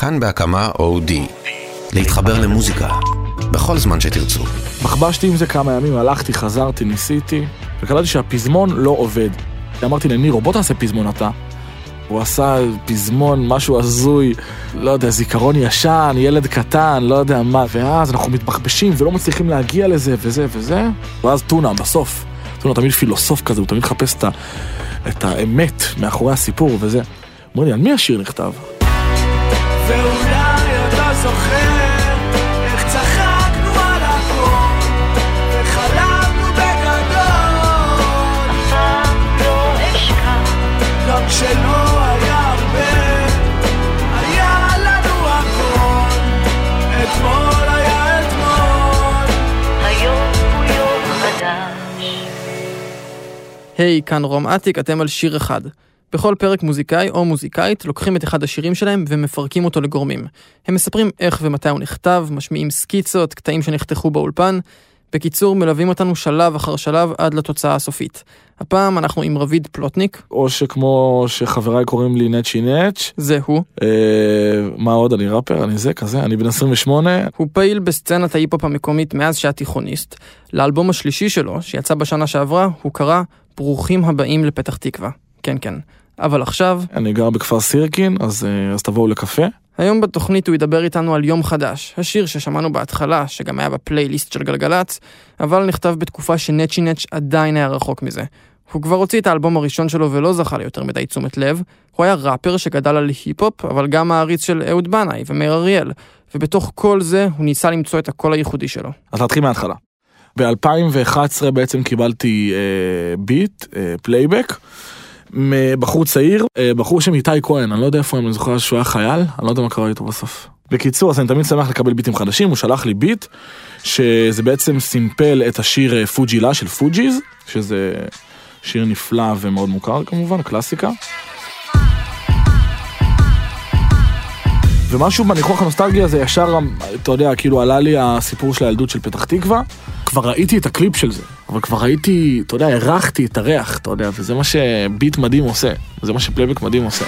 כאן בהקמה אודי. להתחבר למוזיקה, בכל זמן שתרצו. בחבשתי עם זה כמה ימים, הלכתי, חזרתי, ניסיתי, וקלטתי שהפזמון לא עובד. אמרתי לנירו, בוא תעשה פזמון אתה. הוא עשה פזמון, משהו הזוי, לא יודע, זיכרון ישן, ילד קטן, לא יודע מה, ואז אנחנו מתבחבשים ולא מצליחים להגיע לזה וזה וזה, ואז טונה, בסוף. טונה תמיד פילוסוף כזה, הוא תמיד מחפש את, את האמת מאחורי הסיפור וזה. אומר לי, על מי השיר נכתב? היי, כאן רום אטיק, אתם על שיר אחד. בכל פרק מוזיקאי או מוזיקאית לוקחים את אחד השירים שלהם ומפרקים אותו לגורמים. הם מספרים איך ומתי הוא נכתב, משמיעים סקיצות, קטעים שנחתכו באולפן. בקיצור, מלווים אותנו שלב אחר שלב עד לתוצאה הסופית. הפעם אנחנו עם רביד פלוטניק, או שכמו שחבריי קוראים לי נצ'י נץ', זה הוא. אה, מה עוד, אני ראפר, אני זה, כזה, אני בן 28, הוא פעיל בסצנת ההיפ-הופ המקומית מאז שהיה תיכוניסט. לאלבום השלישי שלו, שיצא בשנה שעברה, הוא קרא ברוכים הבאים לפתח תקווה. כן, כן. אבל עכשיו, אני גר בכפר סירקין, אז, אה, אז תבואו לקפה. היום בתוכנית הוא ידבר איתנו על יום חדש, השיר ששמענו בהתחלה, שגם היה בפלייליסט של גלגלצ, אבל נכתב בתקופה שנצ'י נץ' עדיין היה רחוק מזה. הוא כבר הוציא את האלבום הראשון שלו ולא זכה ליותר מדי תשומת לב. הוא היה ראפר שגדל על היפ-הופ, אבל גם מעריץ של אהוד בנאי ומאיר אריאל. ובתוך כל זה הוא ניסה למצוא את הקול הייחודי שלו. אז נתחיל מההתחלה. ב-2011 בעצם קיבלתי אה, ביט, אה, פלייבק, מבחור צעיר, אה, בחור שם איתי כהן, אני לא יודע איפה אני זוכר שהוא היה חייל, אני לא יודע מה קרה איתו בסוף. בקיצור, אז אני תמיד שמח לקבל ביטים חדשים, הוא שלח לי ביט, שזה בעצם סימפל את השיר אה, Fu-Gee-La של Fugees, שזה שיר נפלא ומאוד מוכר כמובן, קלאסיקה. ומשהו בניחוח הנוסטלגי הזה ישר, אתה יודע, כאילו עלה לי הסיפור של הילדות של פתח תקווה. כבר ראיתי את הקליפ של זה, אבל כבר ראיתי, אתה יודע, הרחתי את הריח, אתה יודע, וזה מה שביט מדהים עושה, זה מה שפלייבק מדהים עושה.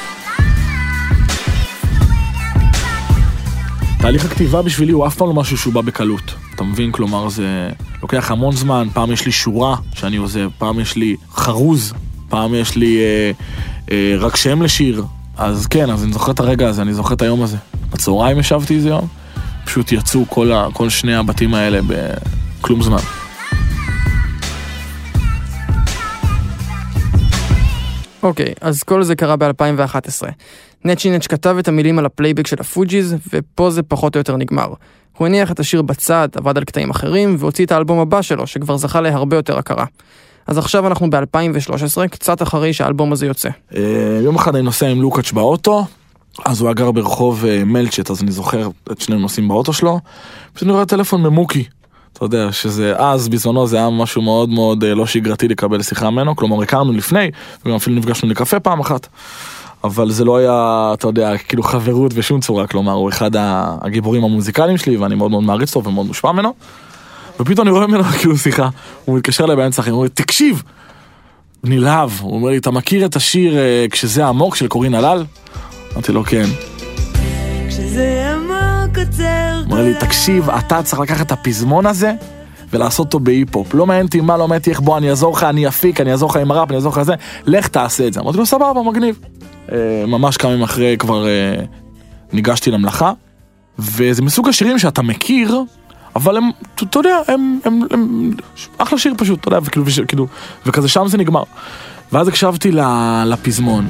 תהליך הכתיבה בשבילי הוא אף פעם לא משהו שהוא בא בקלות, אתה מבין? כלומר זה לוקח המון זמן, פעם יש לי שורה שאני עוזב, פעם יש לי חרוז, פעם יש לי אה, אה, רק שם לשיר, אז כן, אז אני זוכר את הרגע הזה, אני זוכר את היום הזה. בצהריים ישבתי איזה יום, פשוט יצאו כל, ה, כל שני הבתים האלה בכלום זמן. אוקיי, אז כל זה קרה ב-2011. נצ'י נץ' כתב את המילים על הפלייבק של ה Fugees, ופה זה פחות או יותר נגמר. הוא הניח את השיר בצד, עבד על קטעים אחרים, והוציא את האלבום הבא שלו, שכבר זכה להרבה יותר הכרה. אז עכשיו אנחנו ב-2013, קצת אחרי שהאלבום הזה יוצא. אה, יום אחד אני נוסע עם לוקאץ' באוטו, אז הוא היה גר ברחוב אה, מלצ'ט, אז אני זוכר את שנינו נוסעים באוטו שלו, פשוט אני רואה טלפון ממוקי. אתה יודע, שזה אז, בזמנו זה היה משהו מאוד מאוד אה, לא שגרתי לקבל שיחה ממנו, כלומר הכרנו לפני, וגם אפילו נפגשנו לקפה פעם אחת. אבל זה לא היה, אתה יודע, כאילו חברות בשום צורה, כלומר הוא אחד הגיבורים המוזיקליים שלי ואני מאוד מאוד מעריץ אותו ומאוד מושפע ממנו. ופתאום אני רואה ממנו כאילו שיחה, הוא מתקשר אליי באמצע הוא אומר, תקשיב! נלהב, הוא אומר לי, אתה מכיר את השיר אה, כשזה עמוק של קורין הלל? אמרתי לו, כן. כשזה עמוק הוא אומר לי, תקשיב, אתה צריך לקחת את הפזמון הזה ולעשות אותו בהיפ-הופ. לא מעניין אותי מה, לא מעניין אותי איך, בוא, אני אעזור לך, אני אפיק, אני אעזור לך עם הראפ, אני אעזור לך זה, לך תעשה את זה. אמרתי לו, סבבה, מגניב. אה, ממש כמה ימים אחרי כבר אה, ניגשתי למלאכה, וזה מסוג השירים שאתה מכיר, אבל הם, אתה יודע, הם, הם, הם, אחלה שיר פשוט, אתה יודע, וכאילו, וש- כאילו, וכזה שם זה נגמר. ואז הקשבתי לפזמון.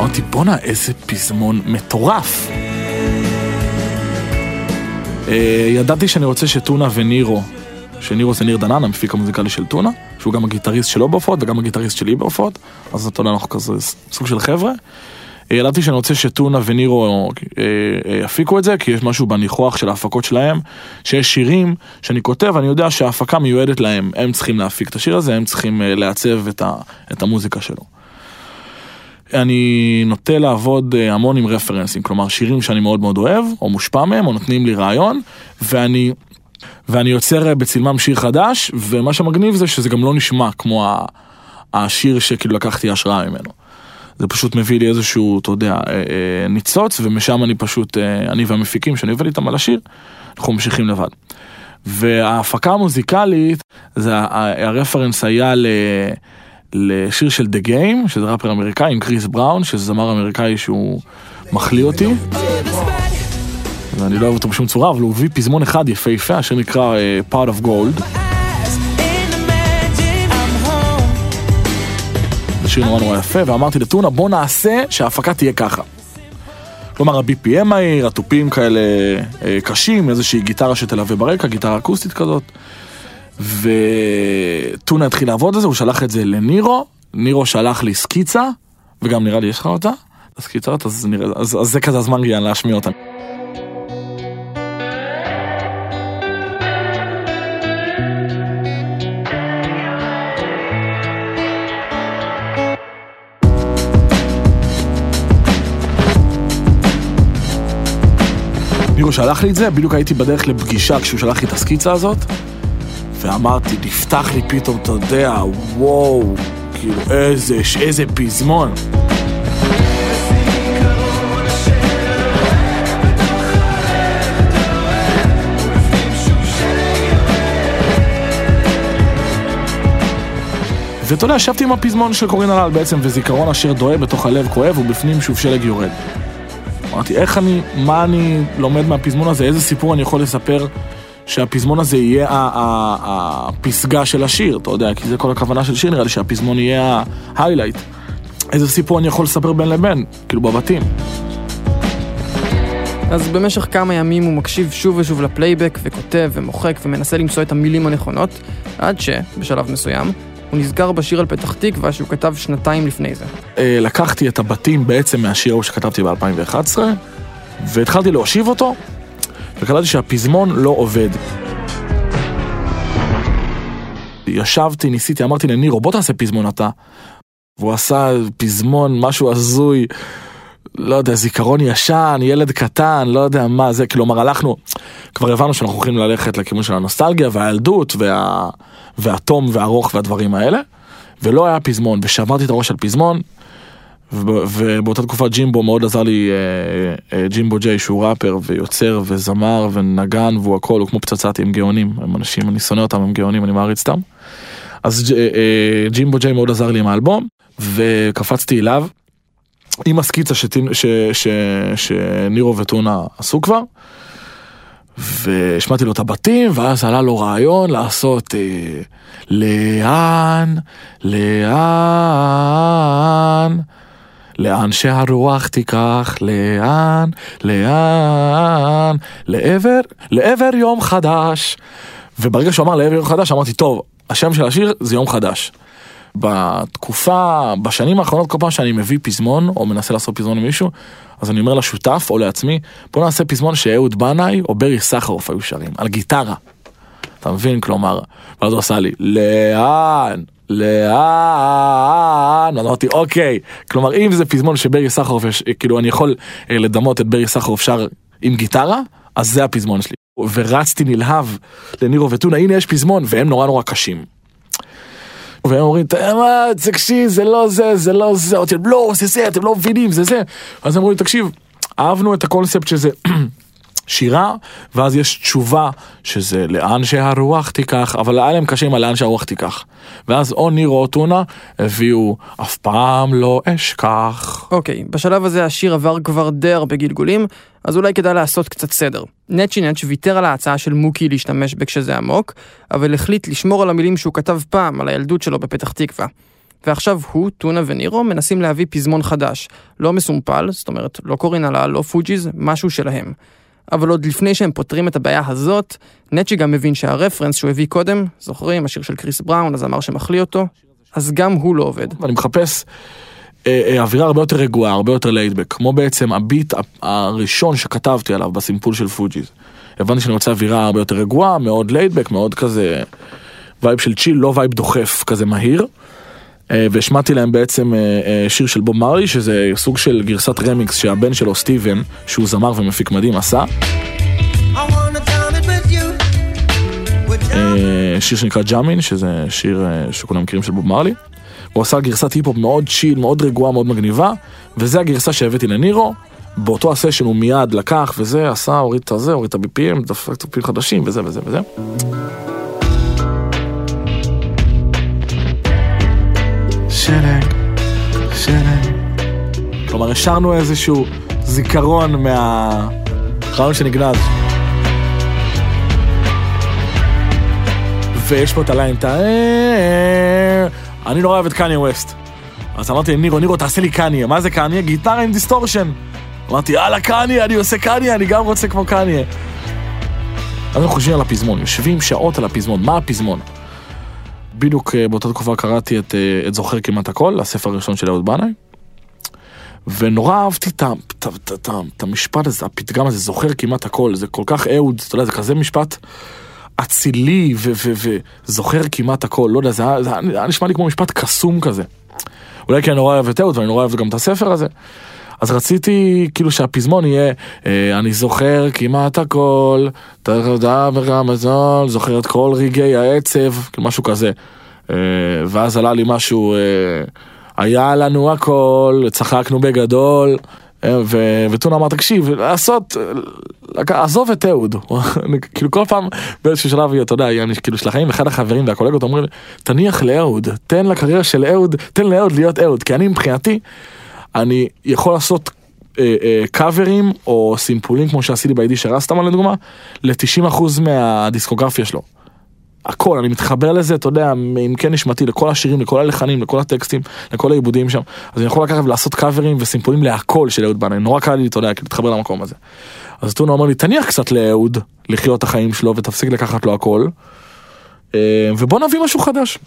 אמרתי, בואנה, איזה פזמון מטורף. אה, ידעתי שאני רוצה שטונה ונירו, שנירו זה ניר דנן, המפיק המוזיקלי של טונה, שהוא גם הגיטריסט שלו בהופעות וגם הגיטריסט שלי בהופעות, אז אתה יודע, אנחנו כזה סוג של חבר'ה. אה, ידעתי שאני רוצה שטונה ונירו אה, יפיקו את זה, כי יש משהו בניחוח של ההפקות שלהם, שיש שירים שאני כותב, אני יודע שההפקה מיועדת להם, הם צריכים להפיק את השיר הזה, הם צריכים לעצב את המוזיקה שלו. אני נוטה לעבוד אה, המון עם רפרנסים, כלומר שירים שאני מאוד מאוד אוהב, או מושפע מהם, או נותנים לי רעיון, ואני, ואני יוצר אה, בצלמם שיר חדש, ומה שמגניב זה שזה גם לא נשמע כמו. השיר שכאילו לקחתי השראה ממנו. זה פשוט מביא לי איזשהו, אתה יודע, אה, ניצוץ, ומשם אני פשוט, אני והמפיקים שאני עובד איתם על השיר, אנחנו ממשיכים לבד. וההפקה המוזיקלית, זה הרפרנס היה ל... לשיר של דה גיים, שזה ראפר אמריקאי עם קריס בראון, שזה זמר אמריקאי שהוא מחליא אותי. ואני לא אוהב אותו בשום צורה, אבל הוא הביא פזמון אחד יפהפה, השיר נקרא אה, Part of Gold. זה שיר נורא נורא יפה, ואמרתי לטונה בוא נעשה שההפקה תהיה ככה. כלומר ה-BPM מהיר, התופים כאלה אה, קשים, איזושהי גיטרה שתלווה ברקע, גיטרה אקוסטית כזאת. וטונה התחיל לעבוד על זה, הוא שלח את זה לנירו, נירו שלח לי סקיצה, וגם נראה לי יש לך אותה, הסקיצות, אז, נראה, אז, אז זה כזה הזמן ריאן להשמיע אותה. נירו שלח לי את זה, בדיוק הייתי בדרך לפגישה כשהוא שלח לי את הסקיצה הזאת, ואמרתי, נפתח לי פתאום, אתה יודע, וואו, כאילו איזה, איזה פזמון. ואתה יודע, ישבתי עם הפזמון של קורין הלל בעצם, וזיכרון אשר דוהה בתוך הלב כואב, ובפנים שוב שלג יורד. אמרתי, איך אני, מה אני לומד מהפזמון הזה, איזה סיפור אני יכול לספר שהפזמון הזה יהיה הפסגה של השיר, אתה יודע, כי זה כל הכוונה של שיר, נראה לי שהפזמון יהיה ה highlight. איזה סיפור אני יכול לספר בין לבין, כאילו בבתים. אז במשך כמה ימים הוא מקשיב שוב ושוב לפלייבק וכותב ומוחק ומנסה למצוא את המילים הנכונות, עד שבשלב מסוים הוא נזכר בשיר על פתח תקווה שהוא כתב שנתיים לפני זה. אה, לקחתי את הבתים בעצם מהשיר ההוא שכתבתי ב-2011, והתחלתי להושיב אותו, וקלטתי שהפזמון לא עובד. ישבתי, ניסיתי, אמרתי לנירו, בוא תעשה פזמון אתה. והוא עשה פזמון, משהו הזוי, לא יודע, זיכרון ישן, ילד קטן, לא יודע מה זה, כלומר הלכנו, כבר הבנו שאנחנו הולכים ללכת לכיוון של הנוסטלגיה והילדות וה... והתום והארוך והדברים האלה, ולא היה פזמון, ושברתי את הראש על פזמון, ובאותה תקופה ג'ימבו מאוד עזר לי, אה, אה, ג'ימבו ג'יי שהוא ראפר ויוצר וזמר ונגן והוא הכל, הוא כמו פצצתי עם גאונים, הם אנשים, אני שונא אותם, הם גאונים, אני מעריץ אותם. אז אה, ג'ימבו ג'יי מאוד עזר לי עם האלבום, וקפצתי אליו, עם הסקיצה שנירו וטונה עשו כבר. והשמעתי לו את הבתים, ואז עלה לו רעיון לעשות אה, לאן, לאן, לאן שהרוח תיקח, לאן, לאן, לעבר, לעבר יום חדש. וברגע שהוא אמר לעבר יום חדש, אמרתי, טוב, השם של השיר זה יום חדש. בתקופה, בשנים האחרונות, כל פעם שאני מביא פזמון, או מנסה לעשות פזמון עם מישהו, אז אני אומר לשותף או לעצמי, בוא נעשה פזמון שאהוד בנאי או ברי סחרוף היו שרים, על גיטרה. אתה מבין? כלומר, ואז הוא עשה לי, לאן? לאן? אמרתי, אוקיי. כלומר, אם זה פזמון שברי סחרוף, יש- כאילו, אני יכול אה, לדמות את ברי סחרוף שר עם גיטרה, אז זה הפזמון שלי. ורצתי נלהב לנירו וטונה, הנה יש פזמון, והם נורא נורא קשים. והם אומרים, "אתה- מה, תקשיב, זה לא זה, זה לא זה, להם, לא, זה זה, אתם לא מבינים, זה זה. אז הם אומרים, תקשיב, אהבנו את הקונספט שזה שירה, ואז יש תשובה שזה לאן שהרוח תיקח, אבל היה להם קשה עם הלאן שהרוח תיקח. ואז או נירו או טונה הביאו, אף פעם לא אשכח. אוקיי, בשלב הזה השיר עבר כבר די הרבה גלגולים, אז אולי כדאי לעשות קצת סדר. נצ'י נץ' ויתר על ההצעה של מוקי להשתמש בכשזה עמוק, אבל החליט לשמור על המילים שהוא כתב פעם על הילדות שלו בפתח תקווה. ועכשיו הוא, טונה ונירו מנסים להביא פזמון חדש. לא מסומפל, זאת אומרת, לא לורין היל, לא Fugees, משהו שלהם. אבל עוד לפני שהם פותרים את הבעיה הזאת, נצ'י גם מבין שהרפרנס שהוא הביא קודם, זוכרים, השיר של קריס בראון, הזמר שמחליא אותו, אז גם הוא לא עובד. ואני מחפש אה, אה, אווירה הרבה יותר רגועה, הרבה יותר laid-back, כמו בעצם הביט הראשון שכתבתי עליו בסימפול של Fugees. הבנתי שאני רוצה אווירה הרבה יותר רגועה, מאוד laid-back, מאוד כזה vibe של chill, לא vibe דוחף, כזה מהיר. אה, והשמעתי להם בעצם אה, אה, שיר של בוב מרלי, שזה סוג של גרסת רמיקס שהבן שלו סטיבן, שהוא זמר ומפיק מדהים, עשה. שיר שנקרא ג'אמין, שזה שיר שכולם מכירים של בוב מרלי. הוא עשה גרסת היפ-הופ מאוד צ'יל, מאוד רגועה, מאוד מגניבה, וזה הגרסה שהבאתי לנירו. באותו הסשן הוא מיד לקח וזה, עשה, הוריד את הזה, הוריד את ה-BPM, דפק את חדשים וזה וזה וזה. שלג, שלג. כלומר, השארנו איזשהו זיכרון מהרעיון שנגנז. ויש פה את ה line, את ה... אני נורא אוהב את קניה ווסט. אז אמרתי לנירו, נירו, תעשה לי קניה. מה זה קניה? גיטרה עם distortion. אמרתי, יאללה, קניה, אני עושה קניה, אני גם רוצה כמו קניה. אז אנחנו חושבים על הפזמון, יושבים שעות על הפזמון, מה הפזמון? בדיוק אה, באותה תקופה קראתי את, אה, את זוכר כמעט הכל, הספר הראשון של אהוד בנאי. ונורא אהבתי את המשפט הזה, הפתגם הזה, זוכר כמעט הכל, זה כל כך אהוד, אתה יודע, זה כזה משפט אצילי וזוכר כמעט הכל, לא יודע, זה היה, זה היה נשמע לי כמו משפט קסום כזה. אולי כי אני נורא אוהב את אהוד ואני נורא אוהב גם את הספר הזה. אז רציתי כאילו שהפזמון יהיה אה, אני זוכר כמעט הכל, תודה הזול, זוכר את כל רגעי העצב, משהו כזה. אה, ואז עלה לי משהו, אה, היה לנו הכל, צחקנו בגדול. אה, וטונה אמר תקשיב לעשות לק- עזוב את אהוד כאילו כל פעם באיזשהו שלב אתה יודע אני כאילו של החיים ואחד החברים והקולגות אומרים תניח לאהוד תן לקריירה של אהוד תן לאהוד להיות אהוד כי אני מבחינתי אני יכול לעשות אה, אה, קאברים או סימפולים כמו שעשיתי בעידי של רסטמן לדוגמה ל-90% מהדיסקוגרפיה שלו. הכל, אני מתחבר לזה, אתה יודע, מעמקי נשמתי, לכל השירים, לכל הלחנים, לכל הטקסטים, לכל העיבודים שם. אז אני יכול לקחת ולעשות קאברים וסימפולים להכל של אהוד בנאי, נורא קל לי, אתה יודע, להתחבר למקום הזה. אז טונה אומר לי, תניח קצת לאהוד לחיות את החיים שלו ותפסיק לקחת לו הכל, אה, ובוא נביא משהו חדש.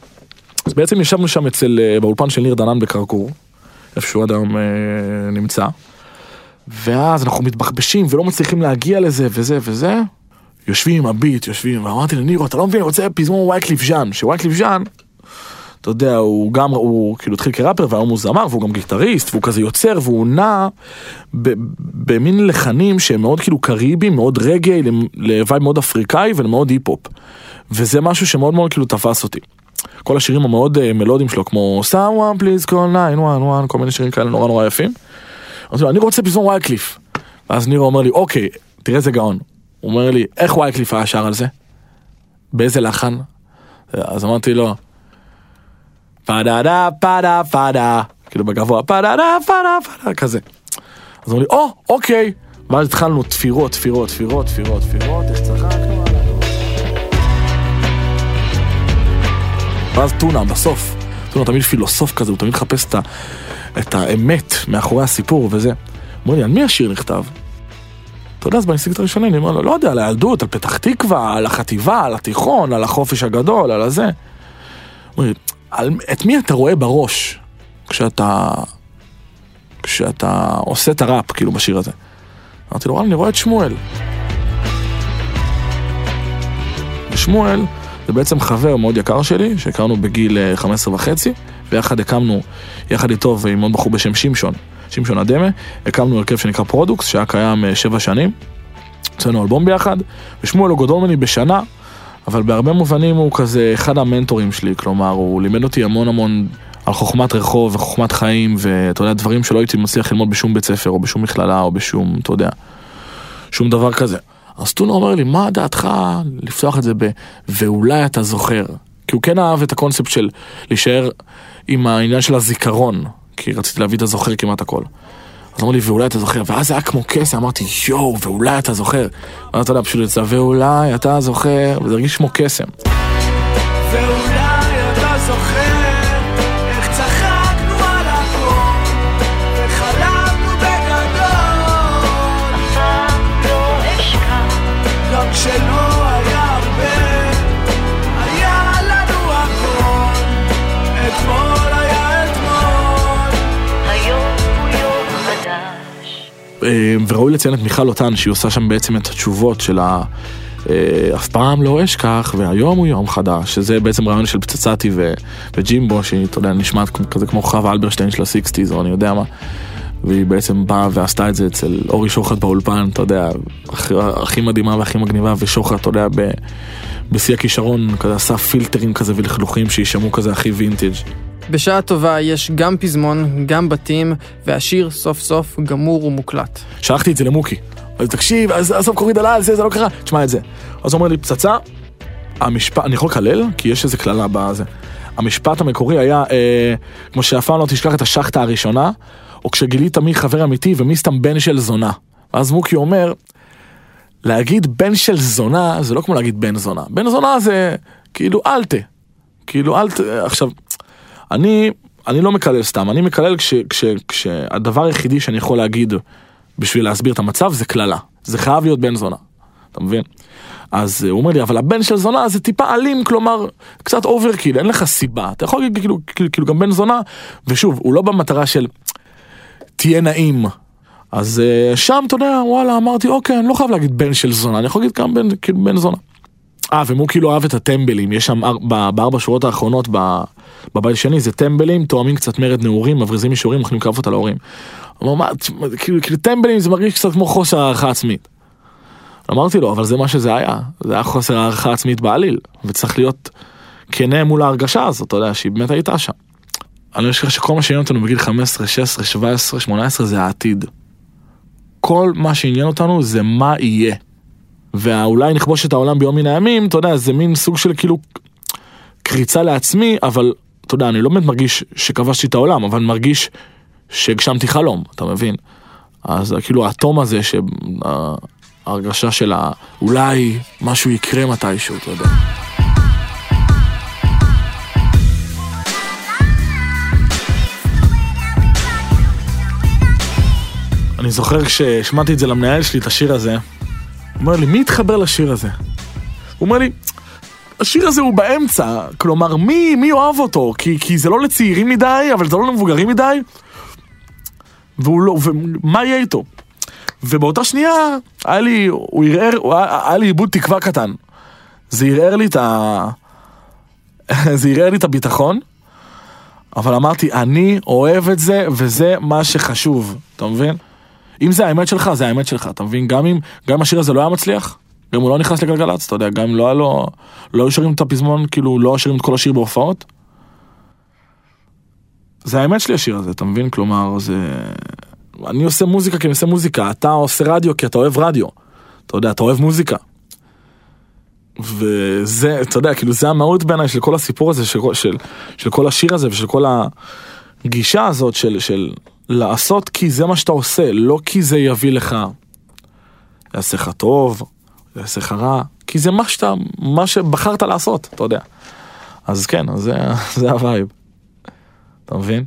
אז בעצם ישבנו שם אצל, אה, באולפן של ניר דנן בקרקור, איפה שהוא עד היום אה, נמצא, ואז אנחנו מתבחבשים ולא מצליחים להגיע לזה וזה וזה. יושבים עם הביט, יושבים, ואמרתי לנירו, אתה לא מבין, אני רוצה פזמון וייקליף ז'אן, שווייקליף ז'אן, אתה יודע, הוא גם, הוא כאילו התחיל כראפר והיום הוא זמר והוא גם גיטריסט והוא כזה יוצר והוא נע במין לחנים שהם מאוד כאילו קריביים, מאוד רגאיי, ל vibe מאוד אפריקאי ולמאוד היפ-הופ. וזה משהו שמאוד מאוד כאילו תפס אותי. כל השירים המאוד אה, מלודיים שלו כמו someone please call 911 כל מיני שירים כאלה נורא נורא יפים. לו, אני רוצה פזמון וייקליף. ואז נירו אומר לי אוקיי תראה איזה גאון. הוא אומר לי איך וייקליף היה שר על זה? באיזה לחן? אז אמרתי לו פדה דה פדה פדה כאילו בגבוה פדה דה פדה פדה כזה. אז הוא אומר לי או אוקיי ואז התחלנו תפירות תפירות תפירות תפירות תפירות איך צחקנו ואז טונה בסוף, טונה תמיד פילוסוף כזה, הוא תמיד מחפש את, ה, את האמת מאחורי הסיפור וזה. אומר לי, על מי השיר נכתב? אתה יודע, אז באינסטינקט הראשוני אני אומר לו, לא יודע, על הילדות, על פתח תקווה, על החטיבה, על התיכון, על החופש הגדול, על הזה. אומר לי, את מי אתה רואה בראש כשאתה, כשאתה עושה את הראפ, כאילו, בשיר הזה? אמרתי לו, וואלה, אני רואה את שמואל. ושמואל זה בעצם חבר מאוד יקר שלי, שהכרנו בגיל אה, 15 וחצי, ויחד הקמנו, יחד איתו ועם עוד בחור בשם שמשון, שמשון אדמה, הקמנו הרכב שנקרא פרודוקס, שהיה קיים אה, שבע שנים. הוצאנו אלבום ביחד, ושמואל הוא גדול ממני בשנה, אבל בהרבה מובנים הוא כזה אחד המנטורים שלי, כלומר, הוא לימד אותי המון המון על חוכמת רחוב וחוכמת חיים, ואתה יודע, דברים שלא הייתי מצליח ללמוד בשום בית ספר, או בשום מכללה, או בשום, אתה יודע, שום דבר כזה. אז טונה אומר לי, מה דעתך לפתוח את זה ב... ואולי אתה זוכר. כי הוא כן אהב את הקונספט של להישאר עם העניין של הזיכרון, כי רציתי להביא את הזוכר כמעט הכל. אז אמרו לי, ואולי אתה זוכר, ואז זה היה כמו קסם, אמרתי, יואו, ואולי אתה זוכר. ואז אתה יודע, פשוט יצא, ואולי אתה זוכר, וזה הרגיש כמו קסם. וראוי לציין את מיכל אותן, שהיא עושה שם בעצם את התשובות של ה... אה, אף פעם לא אשכח, והיום הוא יום חדש, שזה בעצם רעיון של פצצתי ו- וג'ימבו, שהיא, אתה יודע, נשמעת כזה כמו חווה אלברשטיין של הסיקסטיז, או אני יודע מה. והיא בעצם באה ועשתה את זה אצל אורי שוחט באולפן, אתה יודע, הכי, מדהימה והכי מגניבה, ושוחט, אתה יודע, ב, בשיא הכישרון, כזה עשה פילטרים כזה ולכלוכים שיישמעו כזה הכי וינטג'. בשעה טובה יש גם פזמון, גם בתים, והשיר סוף סוף גמור ומוקלט. שלחתי את זה למוקי. אז תקשיב, אז עזוב קוראים דלה, זה, זה לא קרה, תשמע את זה. אז הוא אומר לי, פצצה, המשפט, אני יכול לקלל? כי יש איזה קללה בזה. המשפט המקורי היה, אה, כמו שאף פעם לא תשכח את השחטה הראשונה, או כשגילית מי חבר אמיתי ומי סתם בן של זונה. ואז מוקי אומר, להגיד בן של זונה זה לא כמו להגיד בן זונה. בן זונה זה כאילו אלטה. כאילו אלטה, עכשיו, אני, אני לא מקלל סתם, אני מקלל כש, כש, כשהדבר היחידי שאני יכול להגיד בשביל להסביר את המצב זה קללה. זה חייב להיות בן זונה. אתה מבין? אז אה, הוא אומר לי, אבל הבן של זונה זה טיפה אלים, כלומר, קצת overkill, אין לך סיבה. אתה יכול להגיד כאילו, כאילו, כאילו גם בן זונה, ושוב, הוא לא במטרה של תהיה נעים. אז אה, שם, אתה יודע, וואלה, אמרתי, אוקיי, אני לא חייב להגיד בן של זונה, אני יכול להגיד גם בן, כאילו, בן זונה. אה, ומוקי לא אהב את הטמבלים, יש שם אר- בארבע שורות האחרונות ב- בבית השני, זה טמבלים, תואמים קצת מרד נעורים, מבריזים אישורים, אוכלים כאפות על ההורים. אמר, מה, כאילו, כאילו טמבלים זה מרגיש קצת כמו חוסר הערכה עצמית. אמרתי לו, אבל זה מה שזה היה, זה היה חוסר הערכה עצמית בעליל, וצריך להיות כנה מול ההרגשה הזאת, אתה יודע, שהיא באמת הייתה שם. אני חושב שכל מה שעניין אותנו בגיל 15, 16, 17, 18 זה העתיד. כל מה שעניין אותנו זה מה יהיה. ואולי נכבוש את העולם ביום מן הימים, אתה יודע, זה מין סוג של כאילו קריצה לעצמי, אבל אתה יודע, אני לא באמת מרגיש שכבשתי את העולם, אבל מרגיש שהגשמתי חלום, אתה מבין? אז כאילו האטום הזה, שההרגשה של אולי משהו יקרה מתישהו, אתה יודע. אני זוכר כשהשמעתי את זה למנהל שלי, את השיר הזה, אומר לי, מי התחבר לשיר הזה? הוא אומר לי, השיר הזה הוא באמצע, כלומר, מי, מי אוהב אותו? כי, כי זה לא לצעירים מדי, אבל זה לא למבוגרים מדי, והוא לא, ומה יהיה איתו? ובאותה שנייה, היה לי, הוא ערער, היה, לי איבוד תקווה קטן. זה ערער לי את ה... זה ערער לי את הביטחון, אבל אמרתי, אני אוהב את זה, וזה מה שחשוב, אתה מבין? אם זה האמת שלך, זה האמת שלך, אתה מבין? גם אם, גם השיר הזה לא היה מצליח, גם הוא לא נכנס לגלגלצ, אתה יודע, גם אם לא היה לו, לא היו שרים את הפזמון, כאילו, לא שרים את כל השיר בהופעות. זה האמת שלי השיר הזה, אתה מבין? כלומר, זה... אני עושה מוזיקה כי אני עושה מוזיקה, אתה עושה רדיו כי אתה אוהב רדיו. אתה יודע, אתה אוהב מוזיקה. וזה, אתה יודע, כאילו זה המהות בעיניי של כל הסיפור הזה, של, של, של כל השיר הזה ושל כל הגישה הזאת של, של לעשות כי זה מה שאתה עושה, לא כי זה יביא לך, יעשה לך טוב, יעשה לך רע, כי זה מה שאתה, מה שבחרת לעשות, אתה יודע. אז כן, זה, זה ה vibe. אתה מבין?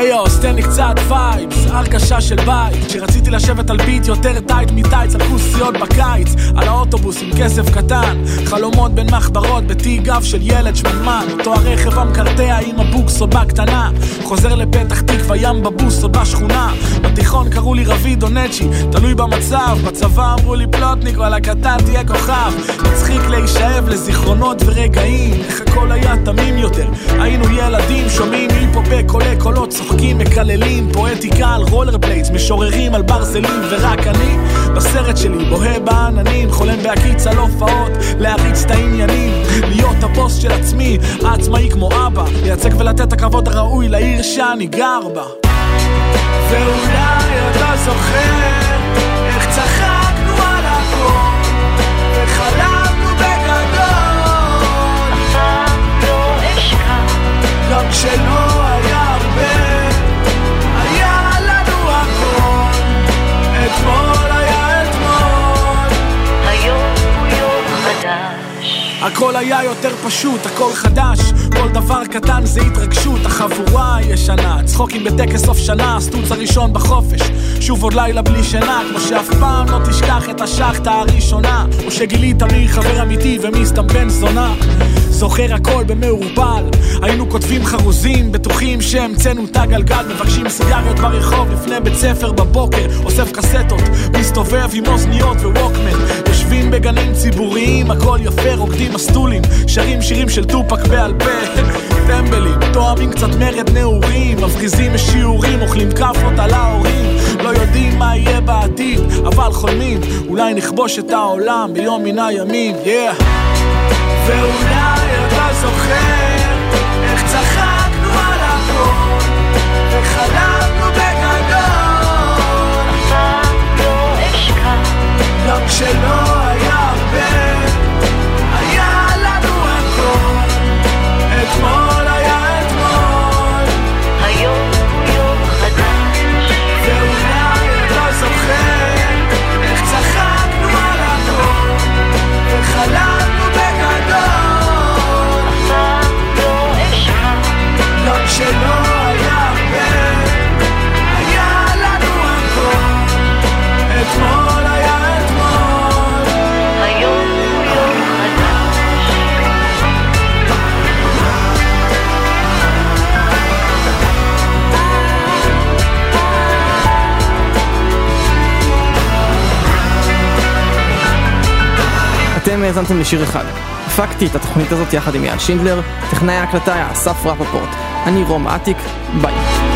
היי יו, תן לי קצת vibes, הרגשה של בית. שרציתי לשבת על ביט יותר tight מטייץ על כוסיות בקיץ. על האוטובוס עם כסף קטן חלומות בין מחברות בתיק גב של ילד שמנמן. אותו הרכב המקרטע עם הבוקס או בקטנה חוזר לפתח תקווה ים בבוס או בשכונה. בתיכון קראו לי רביד או נצ'י תלוי במצב. בצבא אמרו לי פלוטניק וואלכ אתה תהיה כוכב. מצחיק להישאב לזיכרונות ורגעים איך הכל היה תמים יותר. היינו ילדים שומעים היפו בקולי קולות צוחקים מקללים פואטיקה על רולר בליידס משוררים על ברזלים ורק אני בסרט שלי בוהה בעננים חולם בהקיץ על הופעות להריץ את העניינים להיות הבוס של עצמי העצמאי כמו אבא לייצג ולתת את הכבוד הראוי לעיר שאני גר בה. ואולי אתה זוכר גם הכל היה יותר פשוט, הכל חדש כל דבר קטן זה התרגשות, החבורה הישנה צחוקים בטקס סוף שנה, הסטוץ הראשון בחופש שוב עוד לילה בלי שינה, כמו שאף פעם לא תשכח את השחטה הראשונה או שגילית מי חבר אמיתי ומי סתם בן זונה. זוכר הכל במעורבל היינו כותבים חרוזים, בטוחים שהמצאנו את הגלגל מבקשים סיגריות ברחוב לפני בית ספר בבוקר אוסף קסטות, מסתובב עם אוזניות וווקמן יושבים בגנים ציבוריים, הכל יפה, רוקדים מסטולים, שרים שירים של טופק בעל פה. טמבלים, תואמים קצת מרד נעורים, מבריזים משיעורים, אוכלים כאפות על ההורים. לא יודעים מה יהיה בעתיד, אבל חולמים, אולי נכבוש את העולם ביום מן הימים, יא. Yeah. ואולי אתה זוכר איך צחקנו על הכל וחלמנו בגדול. לא כשלא אתם האזנתם לשיר אחד. הפקתי את התוכנית הזאת יחד עם יעל שינדלר, טכנאי ההקלטה היה אסף רפפורט. אני רום אטיק, ביי.